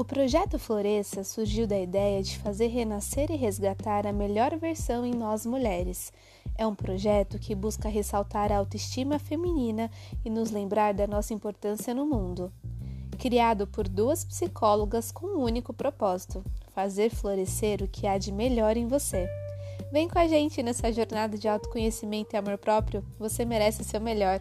O projeto Floresça surgiu da ideia de fazer renascer e resgatar a melhor versão em nós mulheres. É um projeto que busca ressaltar a autoestima feminina e nos lembrar da nossa importância no mundo. Criado por duas psicólogas com um único propósito: fazer florescer o que há de melhor em você. Vem com a gente nessa jornada de autoconhecimento e amor próprio, você merece o seu melhor.